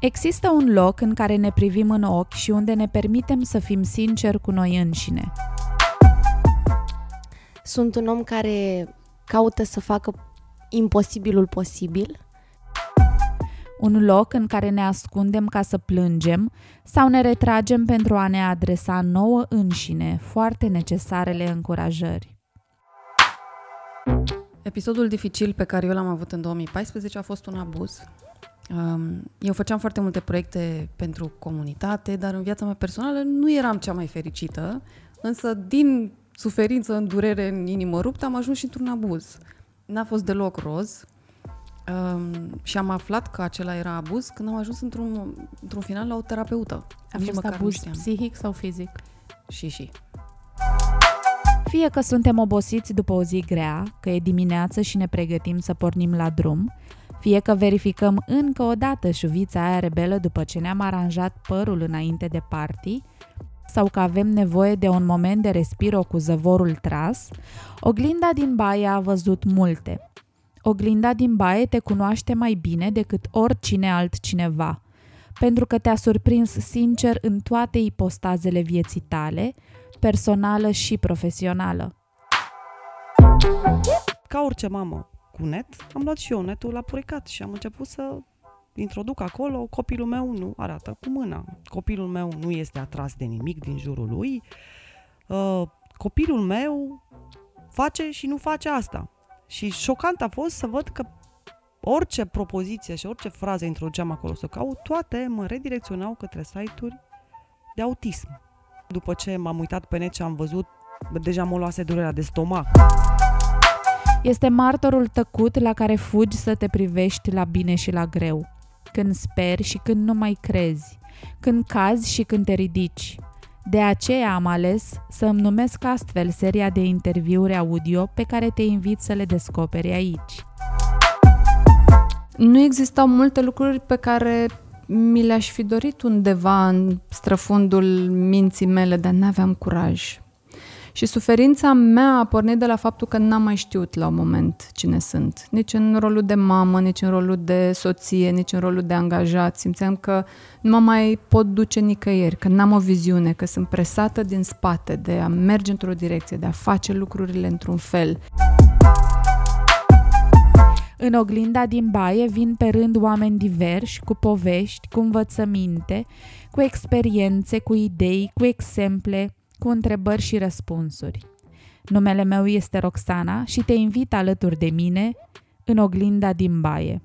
Există un loc în care ne privim în ochi și unde ne permitem să fim sinceri cu noi înșine. Sunt un om care caută să facă imposibilul posibil. Un loc în care ne ascundem ca să plângem sau ne retragem pentru a ne adresa nouă înșine foarte necesarele încurajări. Episodul dificil pe care eu l-am avut în 2014 a fost un abuz. Um, eu făceam foarte multe proiecte pentru comunitate, dar în viața mea personală nu eram cea mai fericită, însă din suferință, în durere, în inimă ruptă, am ajuns și într-un abuz. N-a fost deloc roz um, și am aflat că acela era abuz când am ajuns într-un, într-un final la o terapeută. A fost abuz psihic sau fizic? Și, și. Fie că suntem obosiți după o zi grea, că e dimineață și ne pregătim să pornim la drum, fie că verificăm încă o dată șuvița aia rebelă după ce ne-am aranjat părul înainte de party, sau că avem nevoie de un moment de respiro cu zăvorul tras, oglinda din baie a văzut multe. Oglinda din baie te cunoaște mai bine decât oricine altcineva, pentru că te-a surprins sincer în toate ipostazele vieții tale, personală și profesională. Ca orice mamă cu net, am luat și eu netul la puricat și am început să introduc acolo, copilul meu nu arată cu mâna, copilul meu nu este atras de nimic din jurul lui, uh, copilul meu face și nu face asta. Și șocant a fost să văd că orice propoziție și orice frază introduceam acolo să caut, toate mă redirecționau către site-uri de autism. După ce m-am uitat pe net și am văzut, deja mă luase durerea de stomac. Este martorul tăcut la care fugi să te privești la bine și la greu. Când speri și când nu mai crezi. Când cazi și când te ridici. De aceea am ales să îmi numesc astfel seria de interviuri audio pe care te invit să le descoperi aici. Nu existau multe lucruri pe care mi le-aș fi dorit undeva în străfundul minții mele, dar n-aveam curaj. Și suferința mea a pornit de la faptul că n-am mai știut la un moment cine sunt. Nici în rolul de mamă, nici în rolul de soție, nici în rolul de angajat. Simțeam că nu mă mai pot duce nicăieri, că n-am o viziune, că sunt presată din spate de a merge într-o direcție, de a face lucrurile într-un fel. În oglinda din baie vin pe rând oameni diversi, cu povești, cu învățăminte, cu experiențe, cu idei, cu exemple, cu întrebări și răspunsuri. Numele meu este Roxana și te invit alături de mine în oglinda din baie.